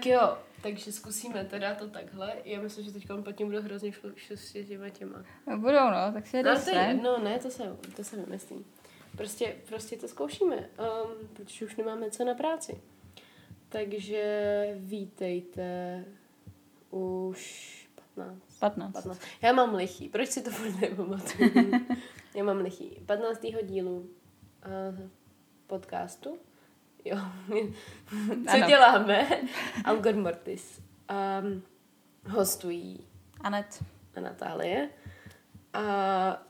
Tak jo, takže zkusíme teda to takhle. Já myslím, že teď pod tím budu hrozně šustit těma těma. No, budou, no, tak si no, to je jedno, ne, to se, to se vymyslím. Prostě, prostě to zkoušíme, um, protože už nemáme co na práci. Takže vítejte už 15. 15. 15. Já mám lichý, proč si to furt nepamatuju? Já mám lichý. 15. dílu uh, podcastu. Jo, co ano. děláme? Algor Mortis. Um, hostují Anet a Natálie. A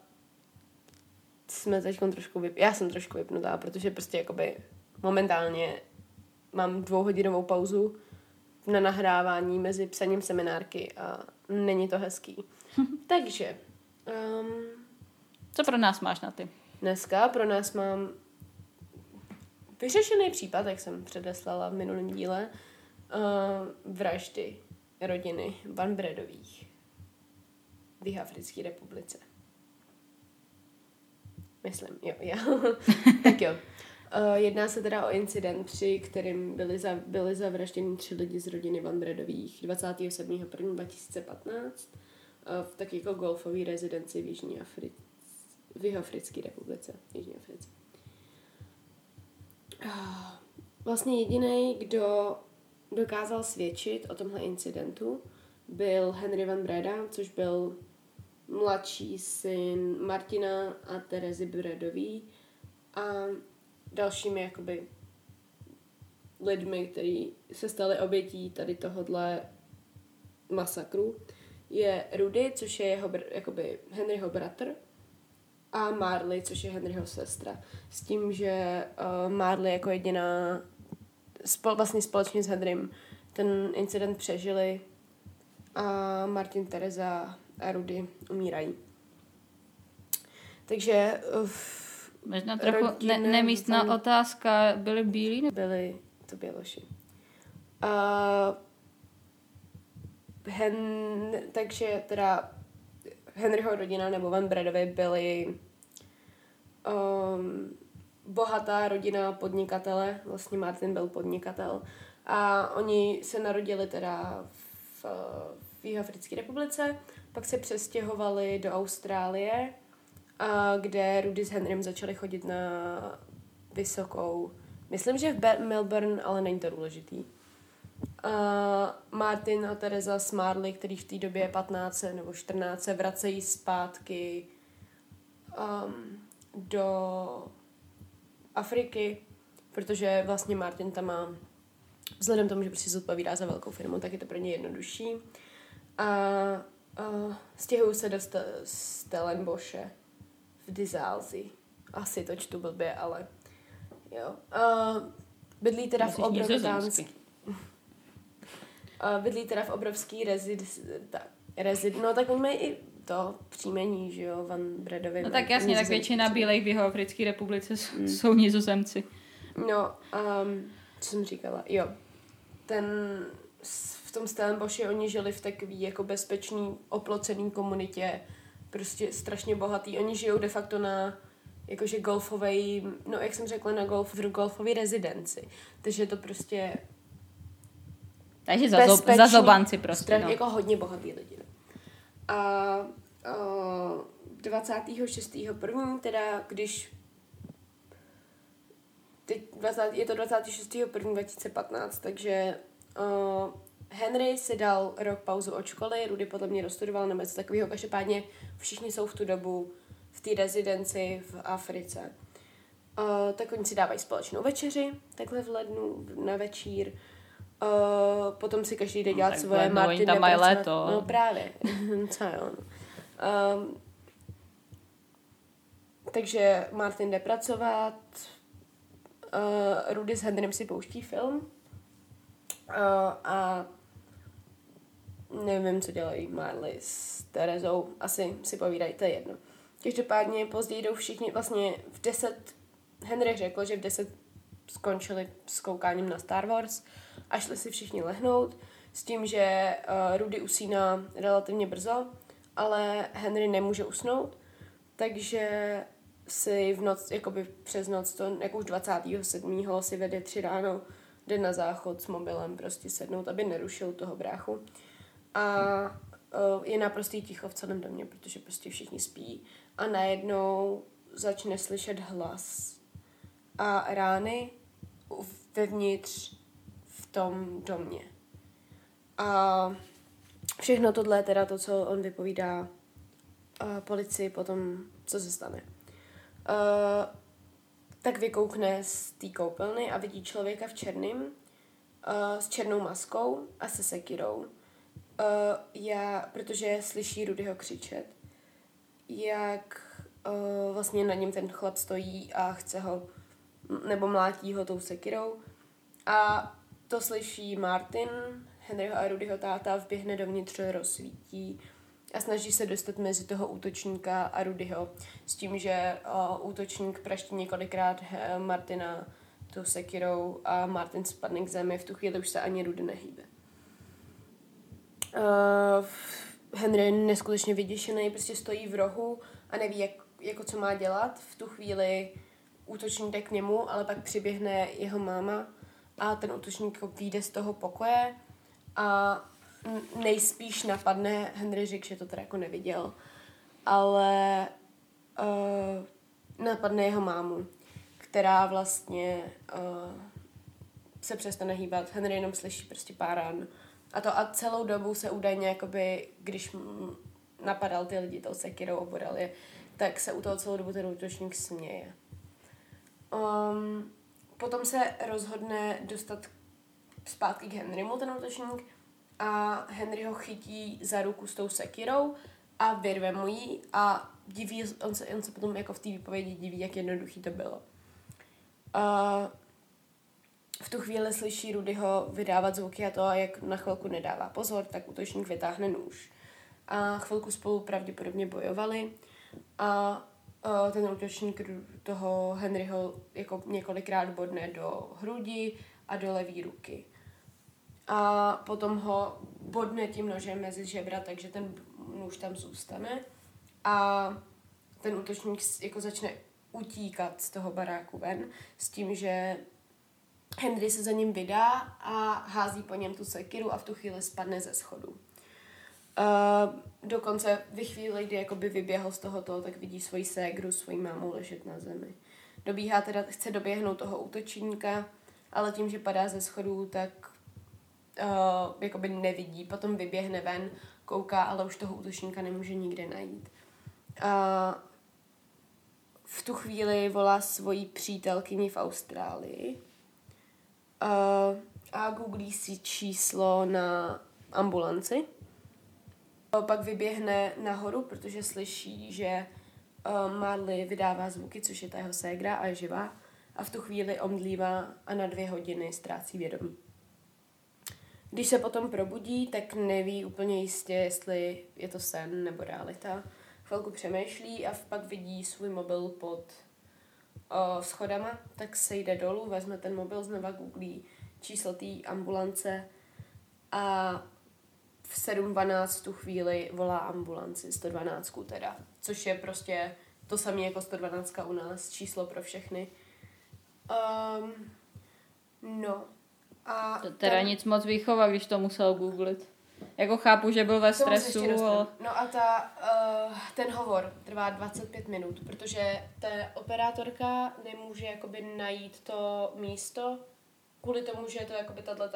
jsme teď trošku vyp... Já jsem trošku vypnutá, protože prostě jakoby momentálně mám dvouhodinovou pauzu na nahrávání mezi psaním seminárky a není to hezký. Takže... Um, Co pro nás máš na ty? Dneska pro nás mám vyřešený případ, jak jsem předeslala v minulém díle, uh, vraždy rodiny Van Bredových v Jihoafrické republice. Myslím, jo, já. tak jo. Uh, jedná se teda o incident, při kterým byli, za, byli zavražděni tři lidi z rodiny Van Bredových 27.1.2015 uh, v tak jako golfové rezidenci v Jižní Africe, v Jihoafrické republice. Jižní Africe. Uh, vlastně jediný, kdo dokázal svědčit o tomhle incidentu, byl Henry Van Breda, což byl mladší syn Martina a Terezy Bredový a dalšími jakoby lidmi, kteří se stali obětí tady tohodle masakru, je Rudy, což je jeho, jakoby Henryho bratr, a Marley, což je Henryho sestra. S tím, že uh, Marley jako jediná spol- vlastně společně s Henrym ten incident přežili a Martin, Teresa a Rudy umírají. Takže uh, Možná trochu ne, nemístná tam... otázka. Byli bílí? Ne? Byli to běloši. Uh, hen, takže teda Henryho rodina nebo Van Bredovi byli um, bohatá rodina podnikatele, vlastně Martin byl podnikatel a oni se narodili teda v, v Jihoafrické republice, pak se přestěhovali do Austrálie, a kde Rudy s Henrym začali chodit na vysokou, myslím, že v Melbourne, ale není to důležitý. A Martin a Teresa Smarley, který v té době 15 nebo 14 vracejí zpátky um, do Afriky, protože vlastně Martin tam má, vzhledem tomu, že prostě zodpovídá za velkou firmu, tak je to pro ně jednodušší. A, a stěhují se do Stellenboše v Dizálzi. Asi to čtu blbě, ale jo. A bydlí teda Myslíš v obrovský... A bydlí teda v obrovský rezid... Ta, rezid... No tak oni mají i to příjmení, že jo, Van Bredovi. No tak jasně, tak většina bílejch v jeho Africké republice mm. jsou nizozemci. No, um, co jsem říkala, jo. Ten, v tom Stellenboši oni žili v takový jako bezpečný, oplocený komunitě, prostě strašně bohatý. Oni žijou de facto na jakože golfovej, no jak jsem řekla, na golf, v golfové rezidenci. Takže je to prostě takže za, bezpečný, za zobanci prostě. Strach, no. Jako hodně bohatý lidi. No. A uh, 26.1. teda, když teď 20, je to 26.1.2015, takže uh, Henry si dal rok pauzu od školy, Rudy podle mě dostudoval nebo něco takového, každopádně všichni jsou v tu dobu v té rezidenci v Africe. Uh, tak oni si dávají společnou večeři, takhle v lednu na večír. Uh, potom si každý jde no, dělat no, svoje no, Martin tam mají léto. No právě, co jo. Um, takže Martin jde pracovat, uh, Rudy s Henrym si pouští film uh, a nevím, co dělají Marley s Terezou, asi si povídají, to je jedno. Každopádně později jdou všichni, vlastně v 10, Henry řekl, že v 10 skončili s koukáním na Star Wars a šli si všichni lehnout s tím, že uh, Rudy usíná relativně brzo, ale Henry nemůže usnout, takže si v noc, jakoby přes noc, to jako už 27. si vede tři ráno jde na záchod s mobilem prostě sednout, aby nerušil toho bráchu. A uh, je naprostý ticho v celém domě, protože prostě všichni spí. A najednou začne slyšet hlas a rány vevnitř tom domě. A všechno tohle je teda to, co on vypovídá uh, policii potom, co se stane. Uh, tak vykoukne z té koupelny a vidí člověka v černém, uh, s černou maskou a se sekirou. Uh, já, protože slyší Rudyho křičet, jak uh, vlastně na něm ten chlap stojí a chce ho, nebo mlátí ho tou sekirou. A to slyší Martin, Henryho a Rudyho táta, vběhne dovnitř, rozsvítí a snaží se dostat mezi toho útočníka a Rudyho s tím, že uh, útočník praští několikrát uh, Martina tou sekirou a Martin spadne k zemi. V tu chvíli už se ani Rudy nehýbe. Uh, Henry je neskutečně vyděšený, prostě stojí v rohu a neví, jak, jako co má dělat. V tu chvíli útočník jde k němu, ale pak přiběhne jeho máma a ten útočník vyjde z toho pokoje a nejspíš napadne, Henry řekl, že to teda jako neviděl, ale uh, napadne jeho mámu, která vlastně uh, se přestane hýbat. Henry jenom slyší prostě pár ran. A to a celou dobu se údajně, jakoby, když napadal ty lidi tou sekirou, obodal je, tak se u toho celou dobu ten útočník směje. Um, potom se rozhodne dostat zpátky k Henrymu, ten útočník, a Henry ho chytí za ruku s tou sekirou a vyrve mu ji a diví, on se, on se potom jako v té výpovědi diví, jak jednoduchý to bylo. Uh, v tu chvíli slyší Rudyho vydávat zvuky a to, jak na chvilku nedává pozor, tak útočník vytáhne nůž. A chvilku spolu pravděpodobně bojovali a uh, ten útočník toho Henryho jako několikrát bodne do hrudi a do levé ruky a potom ho bodne tím nožem mezi žebra, takže ten nůž tam zůstane a ten útočník jako začne utíkat z toho baráku ven s tím, že Henry se za ním vydá a hází po něm tu sekiru a v tu chvíli spadne ze schodu. Uh, dokonce ve chvíli, kdy jakoby vyběhl z tohoto, tak vidí svoji ségru, svoji mámu ležet na zemi. Dobíhá teda, chce doběhnout toho útočníka, ale tím, že padá ze schodů, tak uh, jakoby nevidí, potom vyběhne ven, kouká, ale už toho útočníka nemůže nikde najít. Uh, v tu chvíli volá svoji přítelkyni v Austrálii uh, a googlí si číslo na ambulanci. Pak vyběhne nahoru, protože slyší, že uh, Marley vydává zvuky, což je ta jeho ségra a je živá. A v tu chvíli omdlívá a na dvě hodiny ztrácí vědomí. Když se potom probudí, tak neví úplně jistě, jestli je to sen nebo realita. Chvilku přemýšlí a pak vidí svůj mobil pod o, schodama, tak se jde dolů, vezme ten mobil, znova googlí číslo té ambulance a v 7.12 tu chvíli volá ambulanci, 112 teda, což je prostě to samé jako 112 u nás, číslo pro všechny. Um, no, a to teda ten... nic moc výchova, když to musel googlit. Jako chápu, že byl ve stresu, ale... No a ta, uh, ten hovor trvá 25 minut, protože ta operátorka nemůže jakoby najít to místo, kvůli tomu, že je to jakoby tato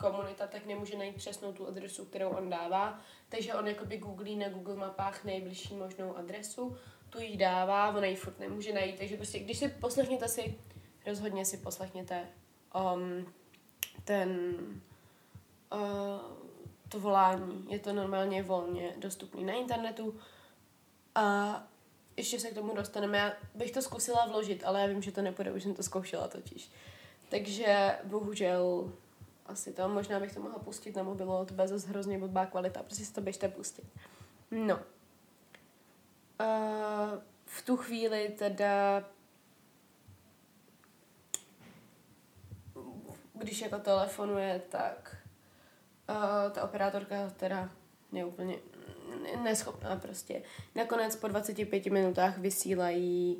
komunita, tak nemůže najít přesnou tu adresu, kterou on dává, takže on jakoby googlí na Google mapách nejbližší možnou adresu, tu jí dává, ona ji furt nemůže najít, takže prostě když si poslechněte si, rozhodně si poslechněte um, ten uh, to volání. Je to normálně volně dostupný na internetu a ještě se k tomu dostaneme. Já bych to zkusila vložit, ale já vím, že to nepůjde, už jsem to zkoušela totiž. Takže bohužel asi to, možná bych to mohla pustit na mobilu, to bude zase hrozně blbá kvalita, prostě si to běžte pustit. No. Uh, v tu chvíli teda když jako telefonuje, tak uh, ta operátorka teda je úplně neschopná prostě. Nakonec po 25 minutách vysílají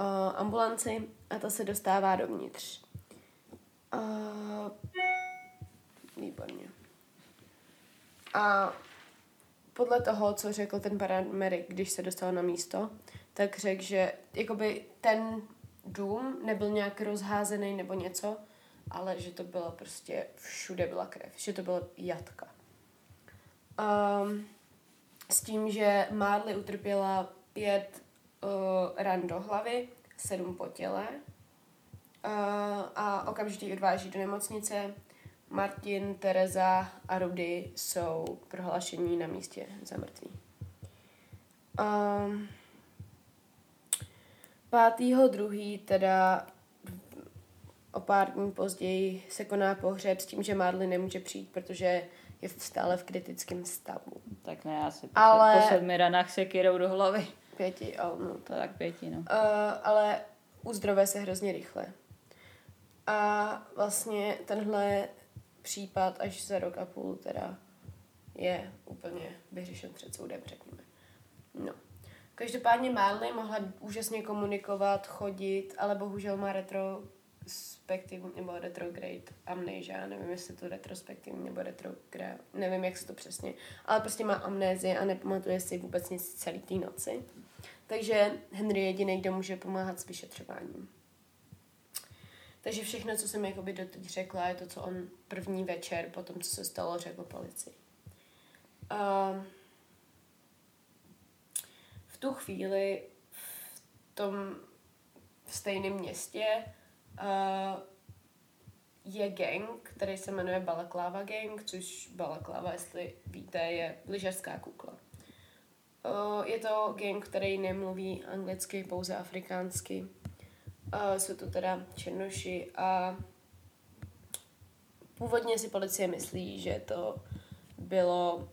uh, ambulanci a ta se dostává dovnitř. Uh, výborně. A podle toho, co řekl ten paramedik, když se dostal na místo, tak řekl, že jakoby ten dům nebyl nějak rozházený nebo něco, ale že to bylo prostě, všude byla krev, že to bylo jatka. Um, s tím, že Marley utrpěla pět uh, ran do hlavy, sedm po těle uh, a okamžitě odváží do nemocnice. Martin, Tereza a Rudy jsou prohlášení na místě za mrtvý. Um, pátýho druhý teda o pár dní později se koná pohřeb s tím, že Marley nemůže přijít, protože je stále v kritickém stavu. Tak ne, já si po, Ale- po sedmi ranách se kyrou do hlavy. Pěti, ale no, To tak pěti, no. Uh, ale uzdrové se hrozně rychle. A vlastně tenhle případ až za rok a půl teda je úplně vyřešen před soudem, řekněme. No. Každopádně Marley mohla úžasně komunikovat, chodit, ale bohužel má retrospektivní nebo retrograde amnesia, nevím, jestli to retrospektivní nebo retrograde, nevím, jak se to přesně, ale prostě má amnézii a nepamatuje si vůbec nic celý té noci. Takže Henry je jediný, kdo může pomáhat s vyšetřováním. Takže všechno, co jsem jakoby doteď řekla, je to, co on první večer, po tom, co se stalo, řekl policii. Uh, v tu chvíli v tom stejném městě uh, je gang, který se jmenuje Balaklava Gang, což Balaklava, jestli víte, je lyžařská kukla. Uh, je to gang, který nemluví anglicky, pouze afrikánsky. Uh, jsou to teda černoši a původně si policie myslí, že to bylo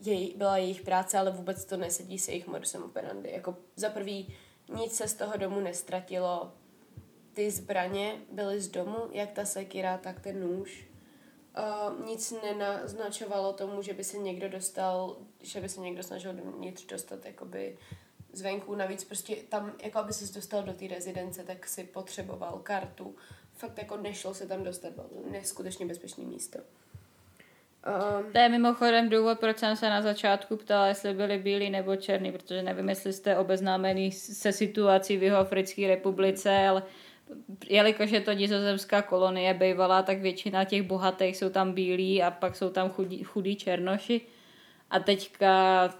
jej, byla jejich práce, ale vůbec to nesedí se jejich modusem operandi. Jako za prvý nic se z toho domu nestratilo. Ty zbraně byly z domu, jak ta sekira, tak ten nůž. Uh, nic nenaznačovalo tomu, že by se někdo dostal, že by se někdo snažil dovnitř dostat jakoby zvenku. Navíc prostě tam, jako aby se dostal do té rezidence, tak si potřeboval kartu. Fakt jako nešlo se tam dostat, bylo to neskutečně bezpečné místo. Um, To je mimochodem důvod, proč jsem se na začátku ptala, jestli byli bílí nebo černí, protože nevím, jestli jste obeznámený se situací v Jihoafrické republice, ale jelikož je to nizozemská kolonie bývalá, tak většina těch bohatých jsou tam bílí a pak jsou tam chudí, chudí černoši. A teďka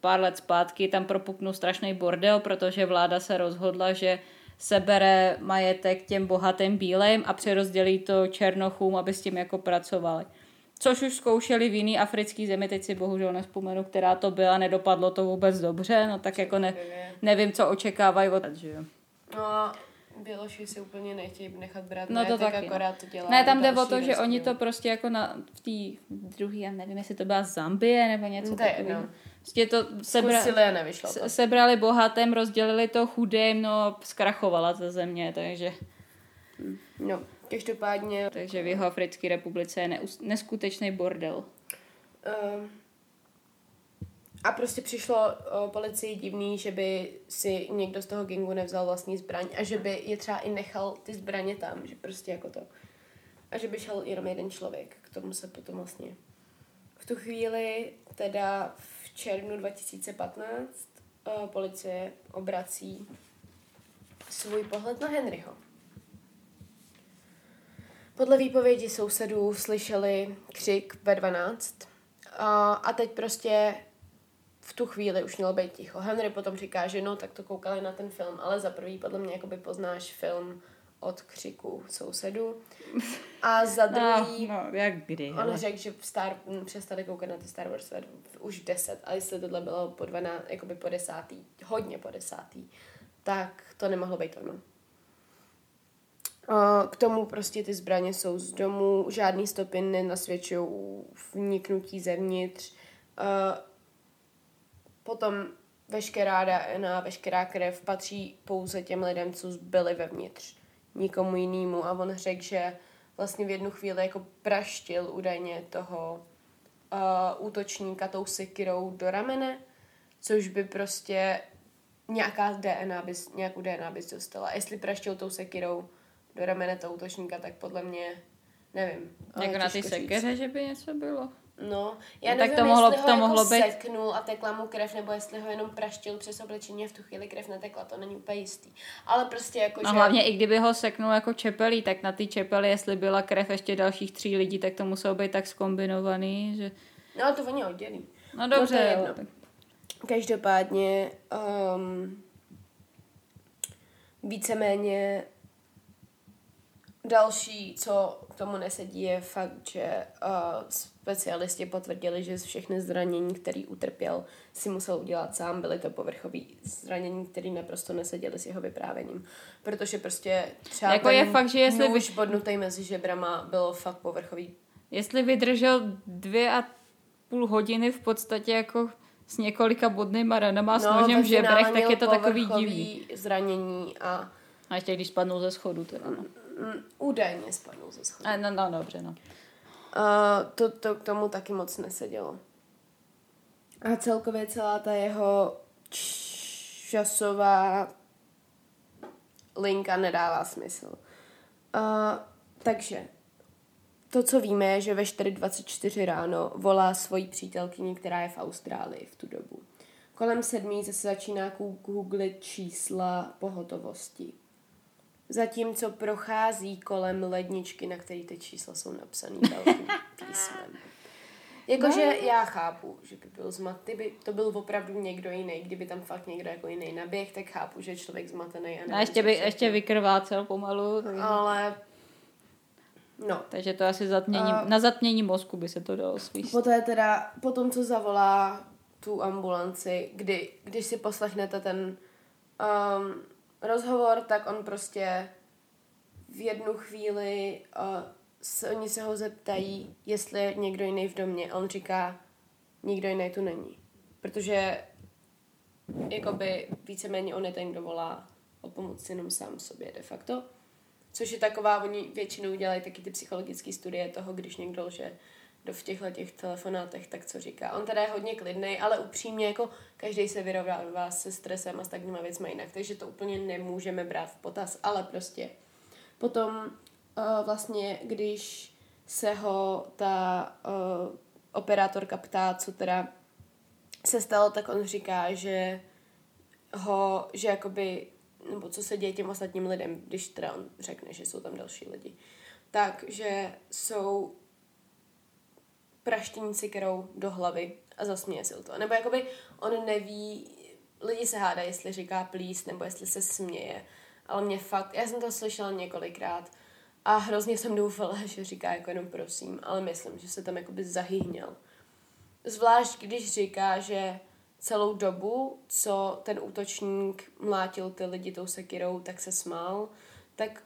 pár let zpátky tam propuknul strašný bordel, protože vláda se rozhodla, že sebere majetek těm bohatým bílým a přerozdělí to černochům, aby s tím jako pracovali. Což už zkoušeli v jiný africký zemi, teď si bohužel nespomenu, která to byla, nedopadlo to vůbec dobře, no tak jako ne, nevím, co očekávají od... Že jo. No Běloši si úplně nechtějí nechat brát No to majetek, taky, no. akorát to dělá Ne, tam jde o to, že oni to prostě jako na, v té druhé, já nevím, jestli to byla Zambie nebo něco je takového. Prostě to sebra, Zkusili to. se- sebrali bohatém, rozdělili to chudým, no zkrachovala ta země, takže, No, každopádně takže v Jihoafrické republice je neus, neskutečný bordel. Um, a prostě přišlo o, policii divný, že by si někdo z toho gangu nevzal vlastní zbraň a že by je třeba i nechal ty zbraně tam, že prostě jako to. A že by šel jenom jeden člověk, k tomu se potom vlastně. V tu chvíli, teda v červnu 2015, uh, policie obrací svůj pohled na Henryho. Podle výpovědi sousedů slyšeli křik ve 12 a, a teď prostě v tu chvíli už mělo být ticho. Henry potom říká, že no, tak to koukali na ten film, ale za prvý podle mě jakoby poznáš film od křiku sousedů. A za druhý, No, no, jak kdy, on hele. řekl, že v Star, přestali koukat na ty Star Wars už v 10, a jestli tohle bylo po 12, jakoby po desátý, hodně po desátý, tak to nemohlo být ono. A K tomu prostě ty zbraně jsou z domu, žádný stopy nenasvědčují vniknutí zevnitř. Potom veškerá DNA, veškerá krev patří pouze těm lidem, co byli vevnitř, nikomu jinému. A on řekl, že vlastně v jednu chvíli jako praštil údajně toho uh, útočníka tou sekirou do ramene, což by prostě nějaká DNA bys, nějakou DNA bys dostala. Jestli praštil tou sekirou do ramene toho útočníka, tak podle mě, nevím. Jako na ty sekeře, že by něco bylo. No, já No, tak nevím, to mohlo- jestli ho to jako mohlo být- seknul a tekla mu krev, nebo jestli ho jenom praštil přes oblečení a v tu chvíli krev netekla, to není úplně jistý. Ale prostě jako, A že... hlavně i kdyby ho seknul jako čepelí, tak na ty čepely, jestli byla krev ještě dalších tří lidí, tak to muselo být tak skombinovaný, že... No, to oni oddělí. No to je dobře, jedno. jo. tak- Každopádně um, víceméně další, co k tomu nesedí, je fakt, že uh, specialisti potvrdili, že všechny zranění, které utrpěl, si musel udělat sám. Byly to povrchové zranění, které naprosto neseděly s jeho vyprávěním. Protože prostě třeba Jako ten je fakt, že jestli nůž bodnutý mezi žebrama bylo fakt povrchový. Jestli vydržel dvě a půl hodiny v podstatě jako s několika bodnýma ranama s nožem ve v žebrech, tak je to takový divný. zranění a A ještě když spadnul ze schodu teda, no. Mm, údajně spadnul ze schodu. A, no, no, dobře, no. A to, to k tomu taky moc nesedělo. A celkově celá ta jeho časová linka nedává smysl. A, takže to, co víme, je, že ve 4.24 ráno volá svoji přítelkyni, která je v Austrálii v tu dobu. Kolem sedmí zase začíná googlit čísla pohotovosti. Zatímco prochází kolem ledničky, na který ty čísla jsou napsané velkým písmem. Jakože No. já chápu, že by byl zmat, kdyby to byl opravdu někdo jiný, kdyby tam fakt někdo jako jiný naběh, tak chápu, že je člověk zmatený. A A ještě, by, ještě vykrvácel pomalu, Ale, no, takže to asi zatmění, A- na zatmění mozku by se to dalo svíst. Poté teda, potom co zavolá tu ambulanci, kdy, když si poslechnete ten um, rozhovor, tak on prostě v jednu chvíli uh, se, oni se ho zeptají, jestli je někdo jiný v domě. A on říká, nikdo jiný tu není. Protože jakoby víceméně on je ten, kdo volá o pomoc jenom sám sobě de facto. Což je taková, oni většinou dělají taky ty psychologické studie toho, když někdo lže do v těchto těch telefonátech, tak co říká. On teda je hodně klidný, ale upřímně jako každý se vyrovnává se stresem a s takovýma věcmi jinak, takže to úplně nemůžeme brát v potaz, ale prostě potom uh, vlastně, když se ho ta uh, operátorka ptá, co teda se stalo, tak on říká, že ho, že jakoby, nebo co se děje těm ostatním lidem, když teda on řekne, že jsou tam další lidi, takže jsou praštění cikerou do hlavy a u toho. Nebo jakoby on neví, lidi se hádají, jestli říká plíst, nebo jestli se směje, ale mě fakt, já jsem to slyšela několikrát a hrozně jsem doufala, že říká jako jenom prosím, ale myslím, že se tam jakoby zahýhněl. Zvlášť, když říká, že celou dobu, co ten útočník mlátil ty lidi tou sekirou, tak se smál, tak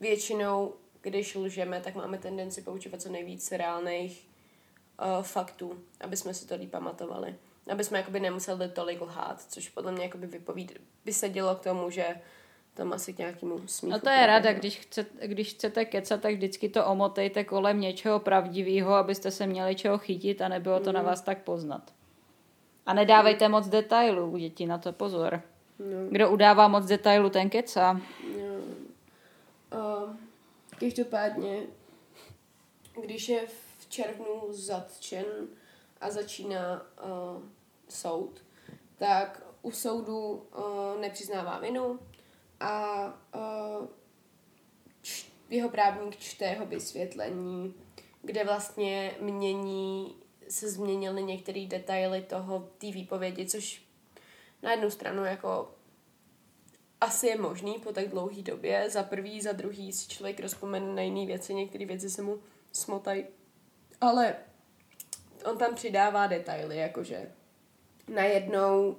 většinou, když lžeme, tak máme tendenci používat co nejvíc reálných uh, faktů, aby jsme si to líp pamatovali. Aby jsme jakoby nemuseli tolik lhát, což podle mě jakoby vypovíd, by se dělo k tomu, že tam asi k nějakému smíchu. No to je rada, když, chce, když chcete kecat, tak vždycky to omotejte kolem něčeho pravdivého, abyste se měli čeho chytit a nebylo to na Mhm. vás tak poznat. A nedávejte moc detailů, děti, na to pozor. No. Kdo udává moc detailů, ten kecá. Každopádně, když je v červnu zatčen a začíná uh, soud, tak u soudu uh, nepřiznává vinu a uh, č- jeho právník čte jeho vysvětlení, kde vlastně mění, se změnily některé detaily toho, té výpovědi, což na jednu stranu jako asi je možný po tak dlouhé době. Za prvý, za druhý si člověk rozpomene na jiné věci, některé věci se mu smotají. Ale on tam přidává detaily, jakože najednou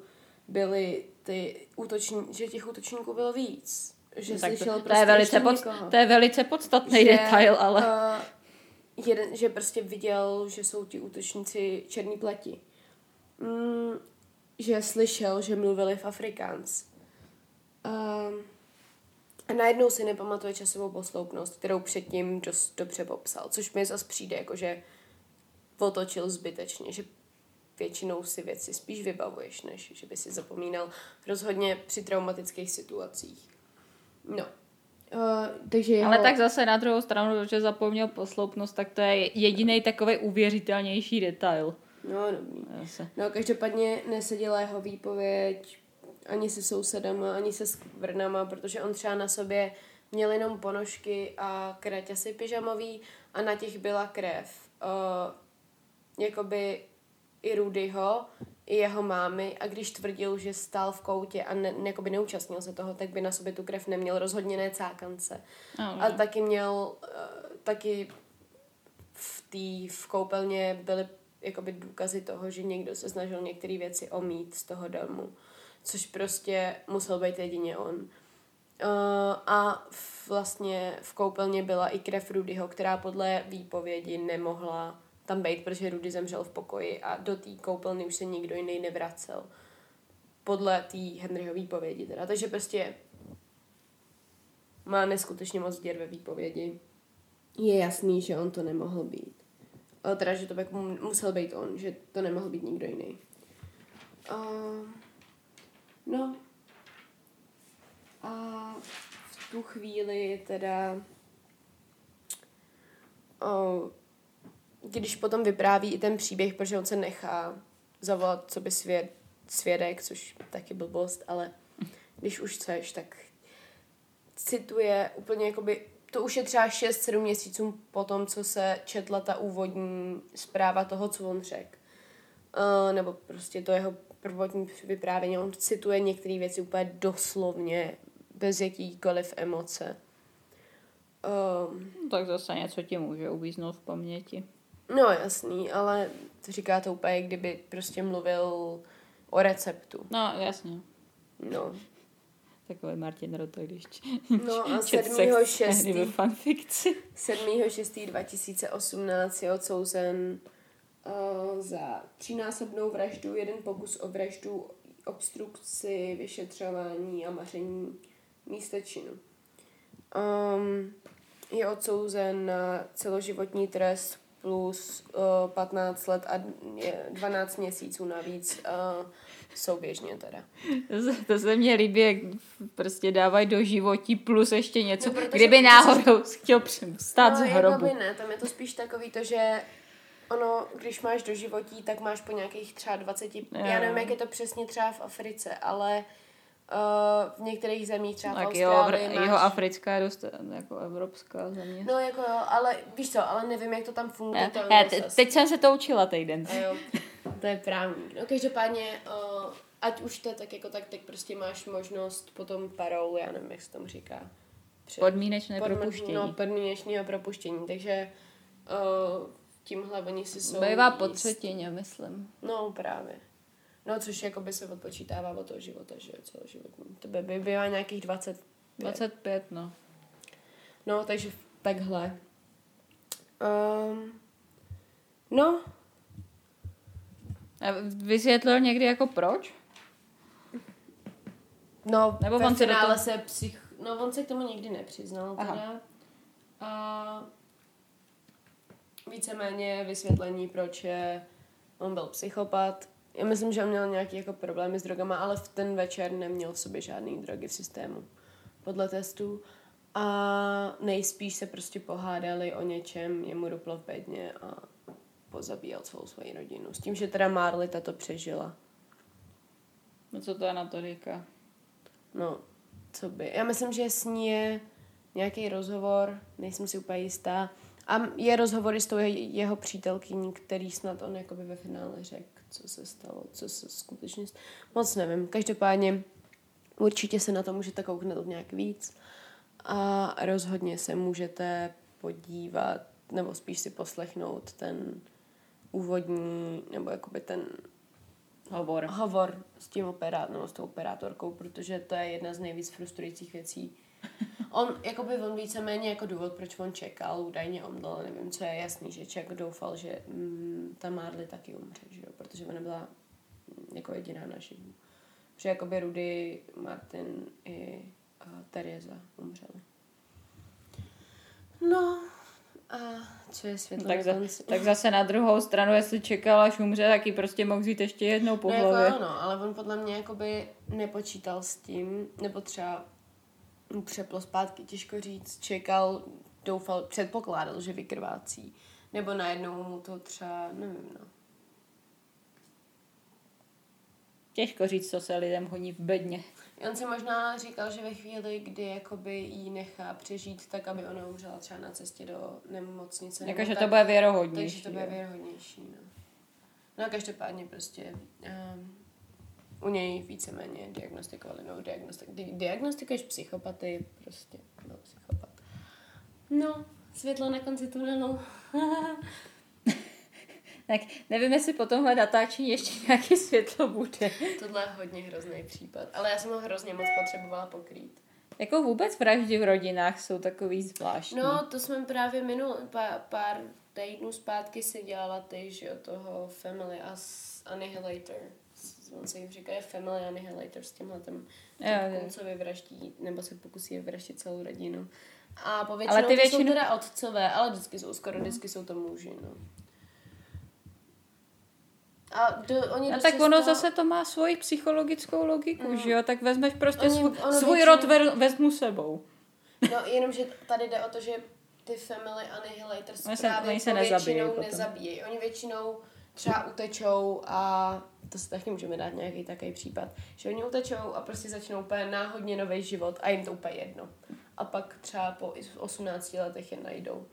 byly ty útoční, že těch útočníků bylo víc. Že tak slyšel to, to, prostě je velice pod, někoho. to je velice podstatný detail, ale... Uh, jeden, že prostě viděl, že jsou ti útočníci černý pleti. Mm, že slyšel, že mluvili v Afrikáns. Najednou si nepamatuje časovou posloupnost, kterou předtím dost dobře popsal, což mi zase přijde jako, že otočil zbytečně, že většinou si věci spíš vybavuješ, než že by si zapomínal rozhodně při traumatických situacích. No. Uh, takže jeho... Ale tak zase na druhou stranu, že zapomněl posloupnost, tak to je jediný takový uvěřitelnější detail. No, dobrý. Zase. No, každopádně neseděla jeho výpověď ani se sousedama, ani se skvrnama, protože on třeba na sobě měl jenom ponožky a kraťasy pyžamový a na těch byla krev. Uh, jakoby i Rudyho, i jeho mámy a když tvrdil, že stál v koutě a ne, jakoby neúčastnil se toho, tak by na sobě tu krev neměl, rozhodně ne cákance. No, A taky měl, uh, taky v té v koupelně byly jakoby důkazy toho, že někdo se snažil některé věci omít z toho domu, což prostě musel být jedině on. Uh, a vlastně v koupelně byla i krev Rudyho, která podle výpovědi nemohla tam být, protože Rudy zemřel v pokoji a do té koupelny už se nikdo jiný nevracel. Podle té Henryho výpovědi teda. Takže prostě má neskutečně moc děr ve výpovědi. Je jasný, že on to nemohl být. Ale teda, že to musel být on, že to nemohl být nikdo jiný. Uh, no. A v tu chvíli teda uh, když potom vypráví i ten příběh, protože on se nechá zavolat co by svěd, svědek, což taky blbost, ale když už chceš, tak cituje úplně jakoby, to už je třeba 6-7 měsíců po tom, co se četla ta úvodní zpráva toho, co on řekl. Uh, nebo prostě to jeho prvotní vyprávění. On cituje některé věci úplně doslovně, bez jakýkoliv emoce. Um, No, tak zase něco ti může uvíznout v paměti. No jasný, ale to říká to úplně, kdyby prostě mluvil o receptu. No, jasně. No. Takový Martin Roto, když No a čet 7. sex 6. scény ve fanfikci. 7.6.2018 je odsouzen uh, za třínásobnou vraždu, jeden pokus o vraždu, obstrukci, vyšetřování a maření místa činu. Um, je odsouzen na celoživotní trest plus uh, 15 let a je 12 měsíců navíc uh, souběžně teda. To se, to se mně líbí, jak prostě dávají do životí plus ještě něco, No, kdyby náhodou chtěl přem- vstát no, z hrobu. ne, tam je to spíš takový to, že ono, když máš do životí, tak máš po nějakých třeba 20, já nevím, jak je to přesně třeba v Africe, ale uh, v některých zemích třeba v Tak jeho, Austrálii máš... jeho africká je dost jako evropská země. No jako jo, ale víš co, ale nevím, jak to tam funguje. Ne, to je te- teď jsem se to učila týden. A jo, to je právník. No každopádně, uh, ať už to tak jako tak, tak prostě máš možnost potom parou, já nevím, jak se tomu říká. Před, Podmínečné podmín- propuštění. No, podmínečného propuštění, takže uh, tímhle oni si jsou Bývá po třetině, myslím. No právě. No, což jako by se odpočítává od toho života, že jo, celoživotní. To by, by bývá nějakých 20. 25, no. No, takže takhle. Um, no, A vysvětlil někdy jako proč? No, Nebo on se do toho- se psych... No, on se k tomu nikdy nepřiznal Aha. teda. A víceméně vysvětlení, proč je on byl psychopat. Já myslím, že on měl nějaký jako problémy s drogama, ale v ten večer neměl v sobě žádný drogy v systému. Podle testů. A nejspíš se prostě pohádali o něčem, jemu duplo v bedně a pozabíjel celou svoji rodinu. S tím, že teda Marlita to přežila. No co to je na to říká? No, co by. Já myslím, že s ní je nějaký rozhovor, nejsem si úplně jistá. A je rozhovor i s tou je- jeho přítelkyní, který snad on jakoby ve finále řekl, co se stalo, co se skutečně stalo. Moc nevím. Každopádně určitě se na to můžete kouknout nějak víc a rozhodně se můžete podívat, nebo spíš si poslechnout ten úvodní, nebo jakoby ten Hovor. hovor s tím operát, nebo s tou operátorkou, protože to je jedna z nejvíc frustrujících věcí. On, jakoby on víceméně jako důvod, proč on čekal, údajně omdlel, nevím, co je jasný, že ček doufal, že mm, ta Marley taky umře, že jo, protože ona byla mm, jako jediná naživu. Protože jakoby Rudy, Martin i uh, Teresa umřeli. No, a co je světlo Tak, za, tak zase na druhou stranu, jestli čekal, až umře, tak ji prostě mohl vzít ještě jednou po No hlavě. jako ano, ale on podle mě jakoby nepočítal s tím, nebo třeba přeplo zpátky, těžko říct, čekal, doufal, předpokládal, že vykrvácí. Nebo najednou mu to třeba, nevím, no. Těžko říct, co se lidem honí v bedně. On si možná říkal, že ve chvíli, kdy jakoby jí nechá přežít, tak aby ona umřela třeba na cestě do nemocnice. Jako, nebo že tak, to bude věrohodnější. Takže to bude věrohodnější, no. No a každopádně prostě um, u něj víceméně diagnostikovali, no diagnostik, di, diagnostikuješ psychopaty, prostě byl psychopat. No, světlo na konci tunelu. Tak nevím, jestli po tomhle natáčení ještě nějaké světlo bude. Tohle je hodně hrozný případ, ale já jsem ho hrozně moc potřebovala pokrýt. Jako vůbec vraždy v rodinách jsou takový zvláštní. No, to jsme právě minul, pár, pár týdnů zpátky si dělala ty, že jo, toho Family As Annihilator. On se jim říká je Family Annihilator s tímhle tím co vyvraždí, nebo se pokusí vyvraždit celou rodinu. A povětšinou Ale ty to většinou- jsou teda otcové, ale vždycky jsou, skoro vždycky jsou to muži, no. A do, oni prostě tak ono toho- zase to má svoji psychologickou logiku, No. že jo? Tak vezmeš prostě Oni- svůj, svůj většinou- rod ver, vezmu sebou. No, jenomže tady jde o to, že ty Family Annihilators Oni se- právě oni se většinou potom. nezabíjejí. Oni většinou třeba utečou a to se taky můžeme dát nějaký takový případ, že oni utečou a prostě začnou úplně náhodně nový život a jim to úplně jedno. A pak třeba po 18 letech je najdou.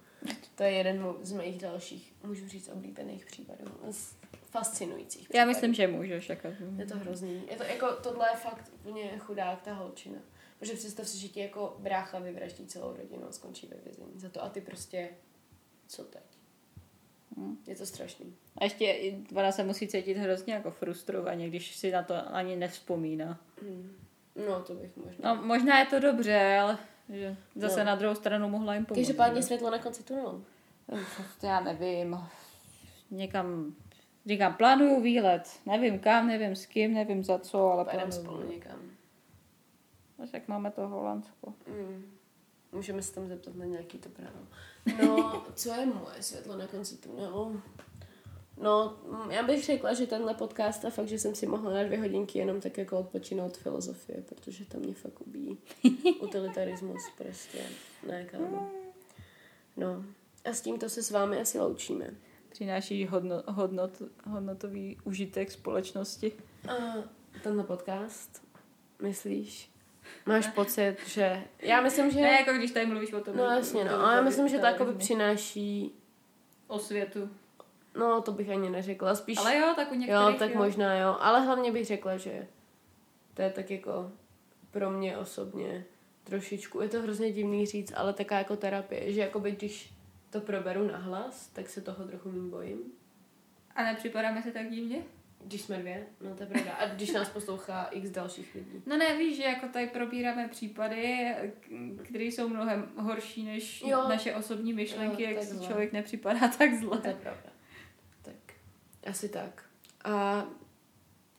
To je jeden z mých dalších, můžu říct, oblíbených případů. Z fascinujících Já případů. myslím, že můžeš. Jako... Je to hrozný. Je to jako, tohle je fakt úplně chudák, ta holčina. Protože představ si, že ti jako brácha vyvraždí celou rodinu a skončí ve vězení za to a ty prostě, co teď? Hm. Je to strašný. A ještě ona se musí cítit hrozně jako frustrovaně, když si na to ani nevzpomíná. Hmm. No, to bych možná. No, možná je to dobře, ale že zase No. na druhou stranu mohla jim pomoct. Každopádně že? světlo na konci tunelu. To já nevím. Někam, říkám, plánuju výlet. Nevím kam, nevím s kým, nevím za co, ale plánuju spolu někam. No, Tak máme to Holandsko. Mm. Můžeme se tam zeptat na nějaký to právo. No, co je moje světlo na konci tunelu? No, mm, já bych řekla, že tenhle podcast a fakt, že jsem si mohla na dvě hodinky jenom tak jako odpočinout filozofie, protože to mě fakt ubíjí. Utilitarismus prostě. Ne, kámo. No. A s tímto se s vámi asi loučíme. Přináší hodno, hodnot, hodnotový užitek společnosti. A tenhle podcast, myslíš? Máš pocit, že... Já myslím, že... Ne, jako když tady mluvíš o tom. No jasně, no. Ale já myslím, že to jakoby přináší... O světu. No, to bych ani neřekla. Spíš... Ale jo, tak u některých jo, tak možná jo. Ale hlavně bych řekla, že to je tak jako pro mě osobně trošičku, je to hrozně divný říct, ale taká jako terapie, že jakoby když to proberu nahlas, tak se toho trochu méně bojím. A nepřipadáme se tak divně? Když jsme dvě, no to je pravda. A když nás poslouchá x dalších lidí. No ne, víš, že jako tady probíráme případy, které jsou mnohem horší než Jo. naše osobní myšlenky, Jo, jak si člověk nepřipadá tak To je zle. pravda. Tak, asi tak. A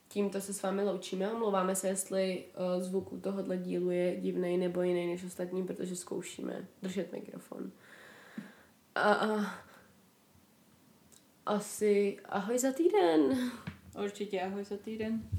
tímto se s vámi loučíme. Omlouváme se, jestli uh, zvuk u tohohle dílu je divný nebo jiný než ostatní, protože zkoušíme držet mikrofon. A, a asi ahoj za týden. Určitě, ahoj za týden.